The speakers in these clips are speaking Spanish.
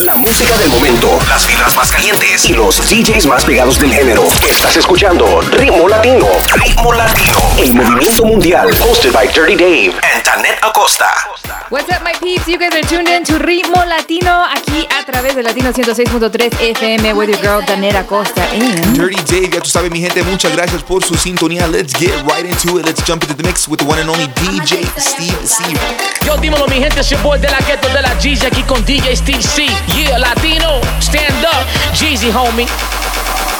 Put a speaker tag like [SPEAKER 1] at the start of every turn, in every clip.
[SPEAKER 1] La música del momento, las vibras más calientes y los DJs más pegados del género. Estás escuchando Ritmo Latino. Ritmo Latino. El movimiento mundial. Hosted by Dirty Dave and Tanet Acosta.
[SPEAKER 2] What's up, my peeps? You guys are tuned in to Ritmo Latino aquí a través de Latino 106.3 FM with your girl Tanet Acosta and
[SPEAKER 3] Dirty Dave, ya tú sabes, mi gente, muchas gracias por su sintonía. Let's get right into it. Let's jump into the mix with the one and only DJ Steve C.
[SPEAKER 4] Yo, dímelo, mi gente, es your boy de la ghetto de la Jeezy aquí con DJ Steve C. Yeah, Latino, stand up, Jeezy, homie.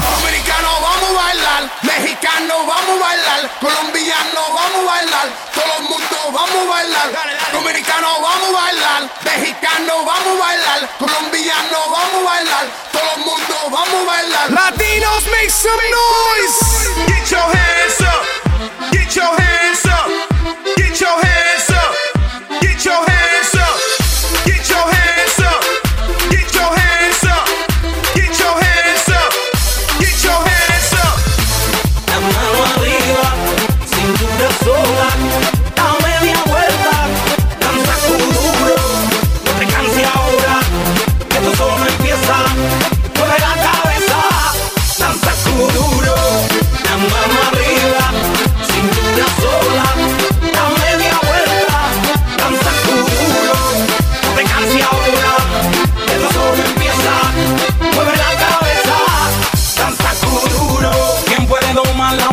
[SPEAKER 5] Dominicano, vamos a bailar. Mexicano, vamos a bailar. Colombiano, vamos a bailar. Todo el mundo, vamos a bailar. Dominicano, vamos a bailar. Mexicano, vamos a bailar. Colombiano, vamos a bailar. Todo el mundo, vamos a bailar. Latinos, make some noise. Get your hands up. Get your hands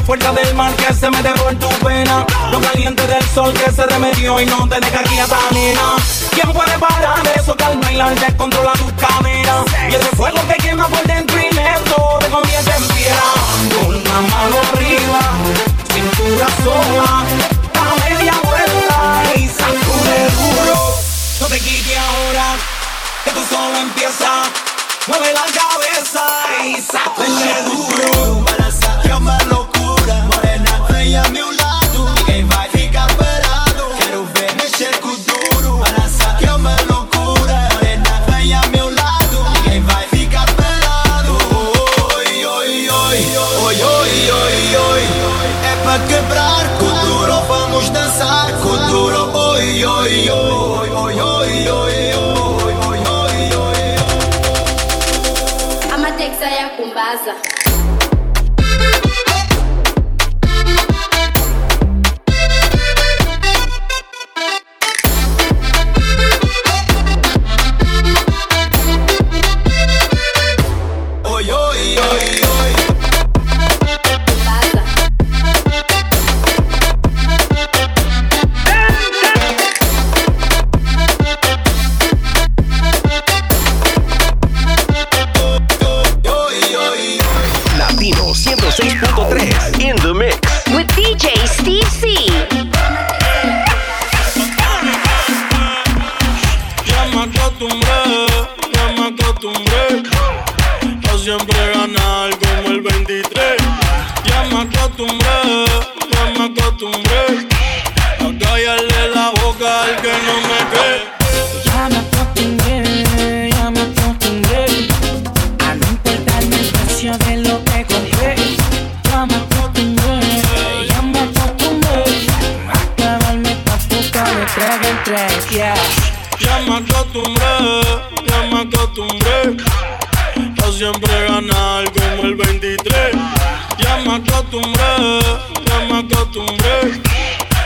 [SPEAKER 6] fuerza del mar que se mete por tu pena? Lo caliente del sol que se remedió y no te deja quieta, nena. ¿Quién puede parar eso que al bailar descontrola tus caderas? Y ese fuego que quema por dentro y lento te convierte en piedra. Con la mano arriba, cintura sola, da media vuelta y sacude duro. No te quites ahora, que tú solo empieza. Mueve la cabeza y sacude duro.
[SPEAKER 5] Morena, a
[SPEAKER 6] me un siempre ganar como el 23. Ya me acostumbré, ya me acostumbré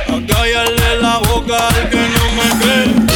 [SPEAKER 6] a callarle la boca al que no me cree.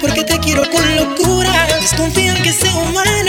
[SPEAKER 7] porque te
[SPEAKER 8] quiero con locura. Desconfía en que
[SPEAKER 9] sea humano.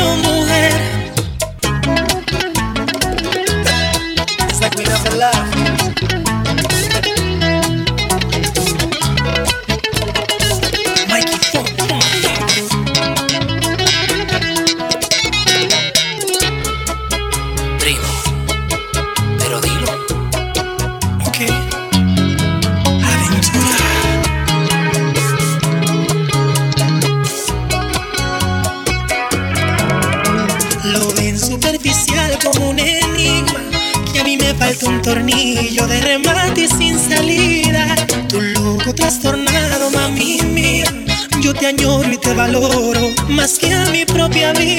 [SPEAKER 9] Trastornado, mami mía. Yo te añoro y te valoro Más que a mi propia vida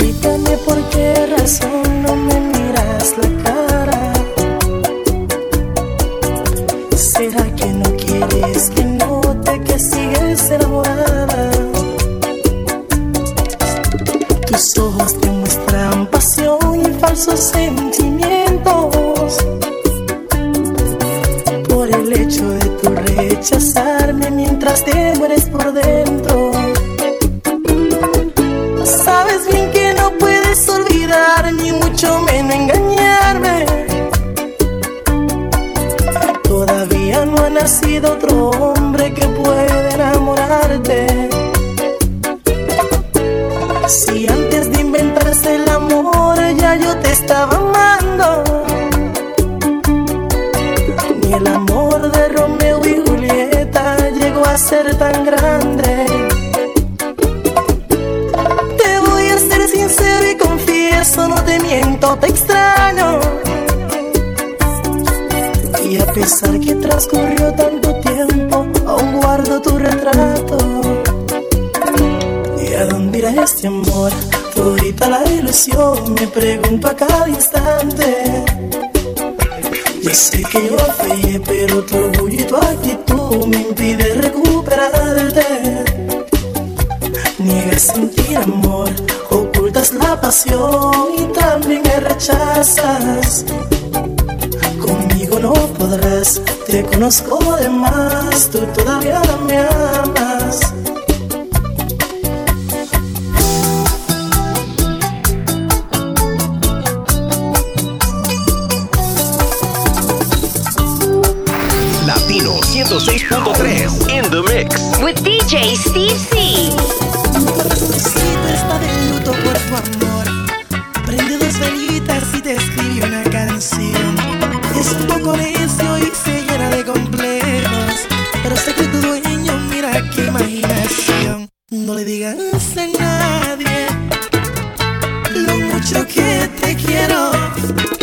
[SPEAKER 10] Explícame por qué razón no me miras la cara. Ser tan grande. Te voy a ser sincero y confieso, no te miento, te extraño. Y a pesar que transcurrió tanto tiempo, aún guardo tu retrato. ¿Y a dónde irá este amor? Todita la ilusión, me pregunto a cada instante. Ya sé que yo fallé, pero tu orgullo y tu actitud me impide recuperarte. Niegas sentir amor, ocultas la pasión y también me rechazas. Conmigo no podrás, te conozco de más, tú todavía me amas.
[SPEAKER 11] 106.3 in the mix.
[SPEAKER 12] With DJ Steve C.
[SPEAKER 9] Está de luto por tu amor. Prende dos velitas y te escribe una canción. Es un poco necio y se llena de complejos. Pero sé que tu dueño, mira qué imaginación. No le digas a nadie lo mucho que te quiero.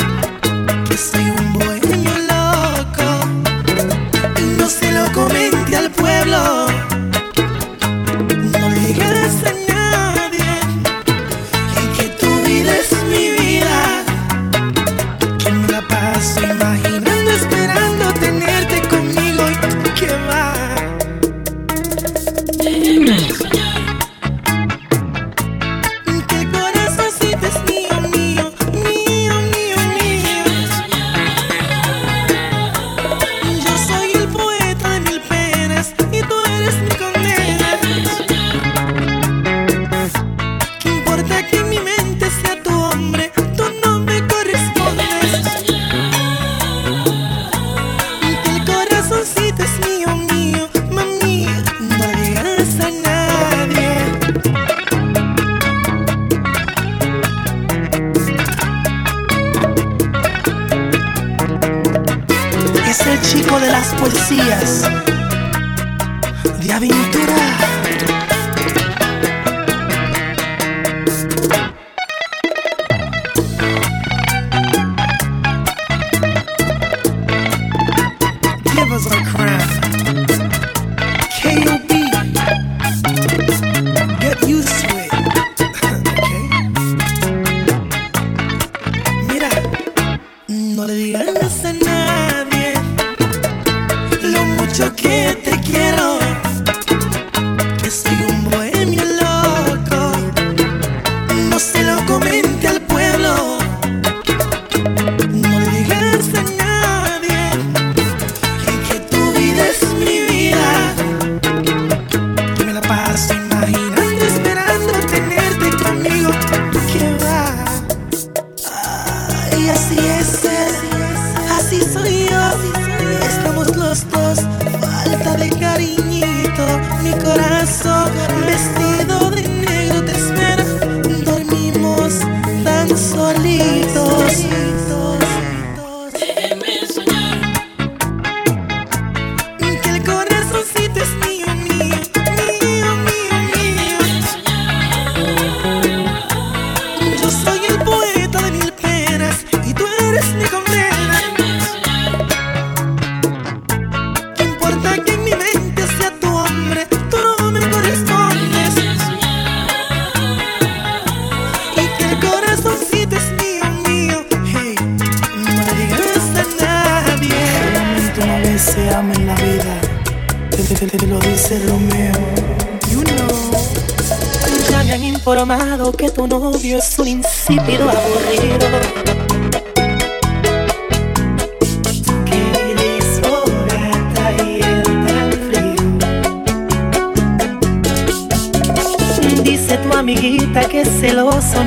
[SPEAKER 9] solitos.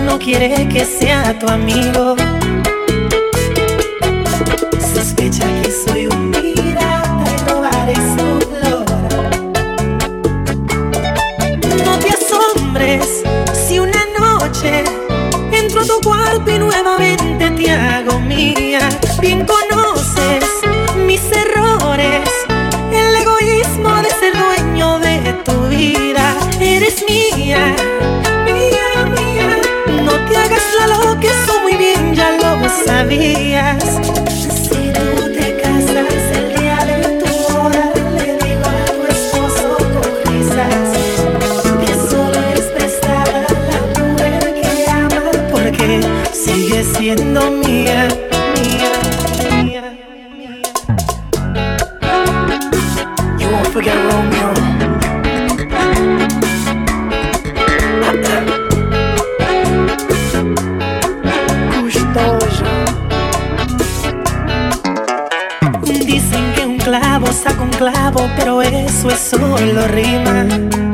[SPEAKER 9] no quiere que sea tu amigo. Si tú te casas el día de tu boda, le digo a tu esposo con risas que solo es prestada la mujer que ama, porque sigue siendo mía. mía, mía, mía. You won't forget Romeo. eso es solo rima.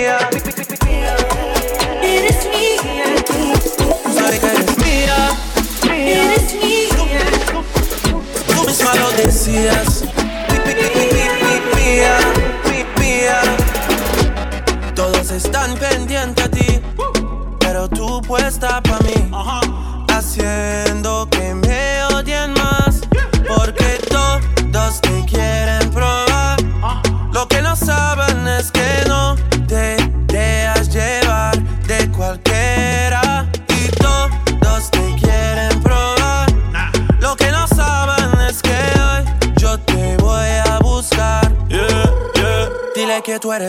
[SPEAKER 13] yeah.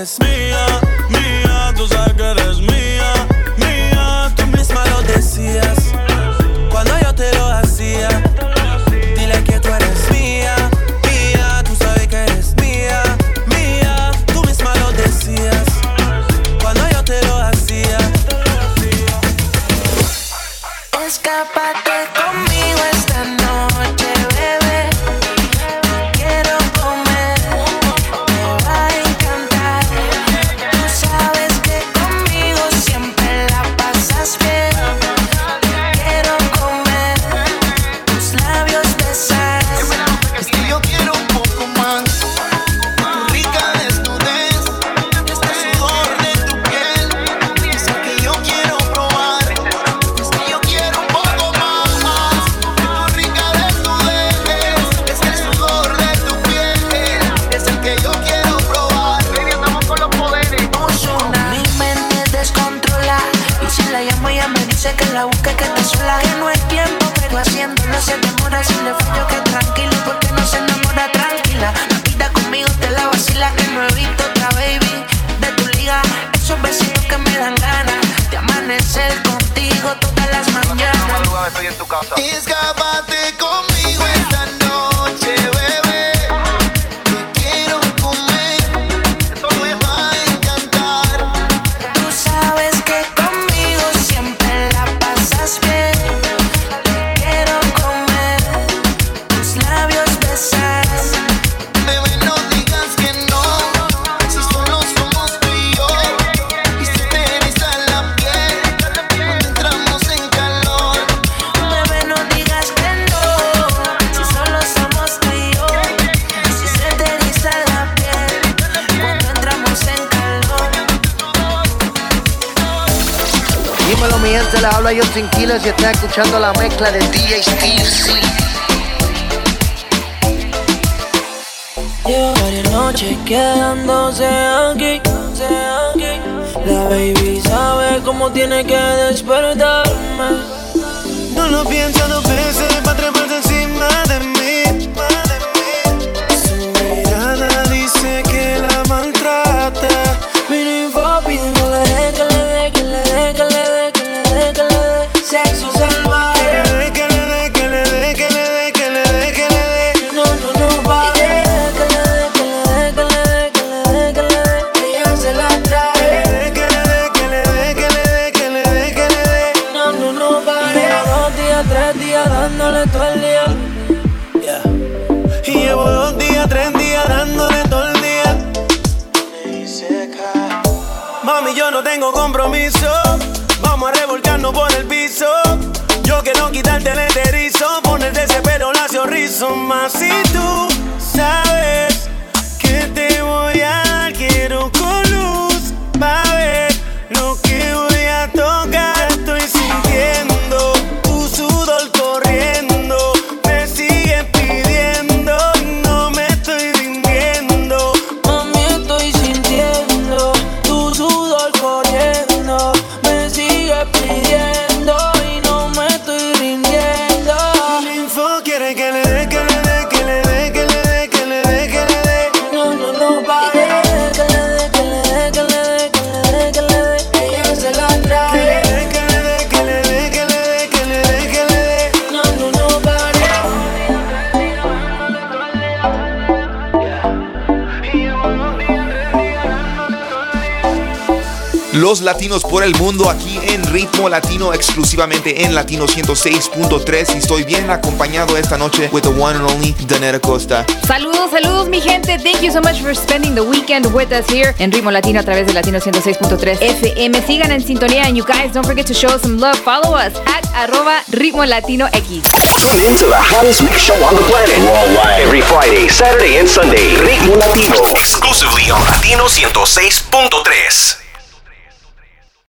[SPEAKER 13] miss me yo
[SPEAKER 14] sin kilos y está escuchando la mezcla de DJ Steve C.
[SPEAKER 15] Lleva varias noches quedándose aquí, aquí. La baby sabe cómo tiene que despertarme.
[SPEAKER 16] No lo piensa dos veces para quitarte el enterizo, ponerte ese pelo lacio rizo. Más
[SPEAKER 3] Los latinos por el mundo aquí en Ritmo Latino, exclusivamente en Latino 106.3. Y estoy bien acompañado esta noche with the one and only Danera Costa.
[SPEAKER 2] Saludos, saludos mi gente. Thank you so much for spending the weekend with us here en Ritmo Latino a través de Latino 106.3 FM. Sigan en sintonía and you guys don't forget to show us some love. Follow us at arroba Ritmo Latino X.
[SPEAKER 1] Tune in to the hottest mix show on the planet worldwide every Friday, Saturday, and Sunday. Ritmo Latino, exclusively on Latino 106.3.